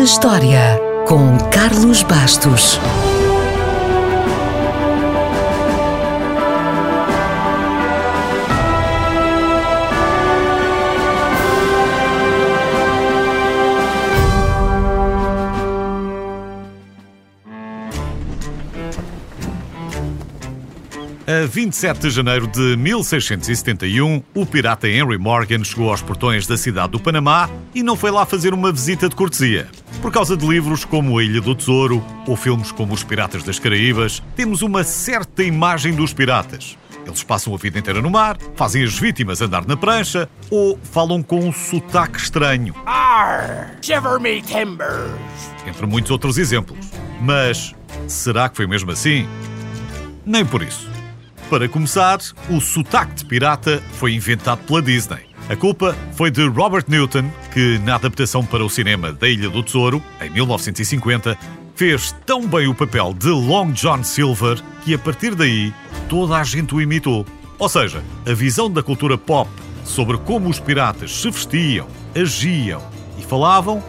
na História, com Carlos Bastos. A 27 de janeiro de 1671, o pirata Henry Morgan chegou aos portões da cidade do Panamá e não foi lá fazer uma visita de cortesia. Por causa de livros como A Ilha do Tesouro ou filmes como Os Piratas das Caraíbas, temos uma certa imagem dos piratas. Eles passam a vida inteira no mar, fazem as vítimas andar na prancha ou falam com um sotaque estranho. Arr! Shiver me timbers! Entre muitos outros exemplos. Mas será que foi mesmo assim? Nem por isso. Para começar, o sotaque de pirata foi inventado pela Disney. A culpa foi de Robert Newton, que, na adaptação para o cinema da Ilha do Tesouro, em 1950, fez tão bem o papel de Long John Silver que, a partir daí, toda a gente o imitou. Ou seja, a visão da cultura pop sobre como os piratas se vestiam, agiam e falavam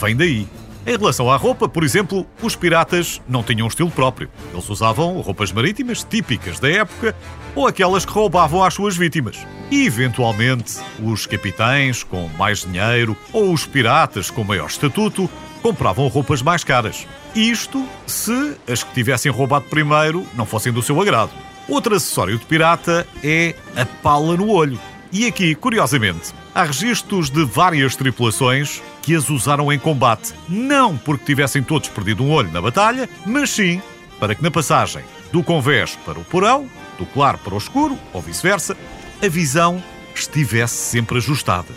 vem daí. Em relação à roupa, por exemplo, os piratas não tinham um estilo próprio. Eles usavam roupas marítimas típicas da época ou aquelas que roubavam às suas vítimas. E, eventualmente, os capitães com mais dinheiro ou os piratas com maior estatuto compravam roupas mais caras. Isto se as que tivessem roubado primeiro não fossem do seu agrado. Outro acessório de pirata é a pala no olho. E aqui, curiosamente, há registros de várias tripulações que as usaram em combate, não porque tivessem todos perdido um olho na batalha, mas sim para que na passagem do convés para o porão, do claro para o escuro, ou vice-versa, a visão estivesse sempre ajustada.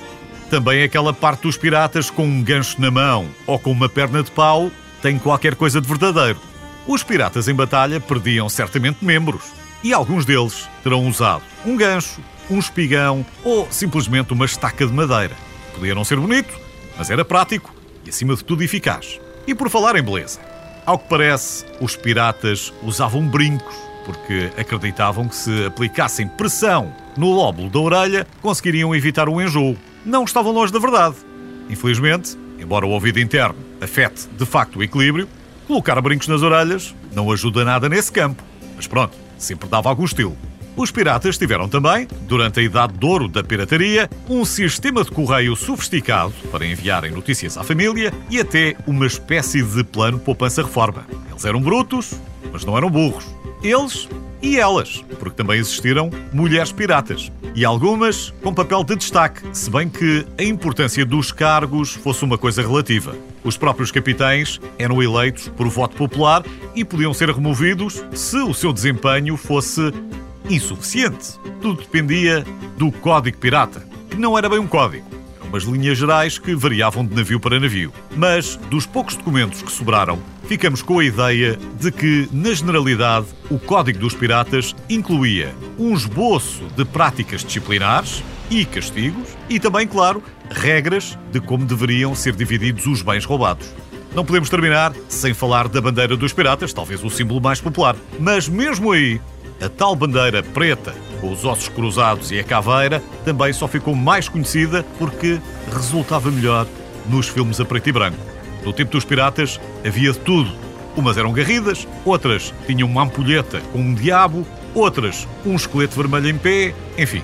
Também aquela parte dos piratas com um gancho na mão ou com uma perna de pau tem qualquer coisa de verdadeiro. Os piratas em batalha perdiam certamente membros, e alguns deles terão usado um gancho, um espigão ou simplesmente uma estaca de madeira. Podia não ser bonito, mas era prático e, acima de tudo, eficaz. E por falar em beleza, ao que parece, os piratas usavam brincos porque acreditavam que se aplicassem pressão no lóbulo da orelha conseguiriam evitar o enjoo. Não estavam longe da verdade. Infelizmente, embora o ouvido interno afete de facto o equilíbrio, colocar brincos nas orelhas não ajuda nada nesse campo. Mas pronto, sempre dava algum estilo. Os piratas tiveram também, durante a idade de ouro da pirataria, um sistema de correio sofisticado para enviarem notícias à família e até uma espécie de plano poupança-reforma. Eles eram brutos, mas não eram burros. Eles e elas, porque também existiram mulheres piratas. E algumas com papel de destaque, se bem que a importância dos cargos fosse uma coisa relativa. Os próprios capitães eram eleitos por voto popular e podiam ser removidos se o seu desempenho fosse insuficiente. Tudo dependia do Código Pirata, que não era bem um código. Umas linhas gerais que variavam de navio para navio. Mas, dos poucos documentos que sobraram, ficamos com a ideia de que, na generalidade, o Código dos Piratas incluía um esboço de práticas disciplinares e castigos e também, claro, regras de como deveriam ser divididos os bens roubados. Não podemos terminar sem falar da bandeira dos piratas, talvez o símbolo mais popular. Mas mesmo aí, a tal bandeira preta, os ossos cruzados e a caveira, também só ficou mais conhecida porque resultava melhor nos filmes a preto e branco. No tempo dos piratas havia de tudo. Umas eram garridas, outras tinham uma ampulheta com um diabo, outras um esqueleto vermelho em pé, enfim.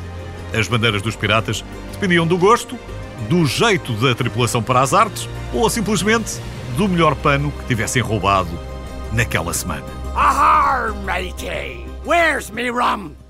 As bandeiras dos piratas dependiam do gosto, do jeito da tripulação para as artes ou simplesmente do melhor pano que tivessem roubado naquela semana. Ahar, matey! Where's me rum?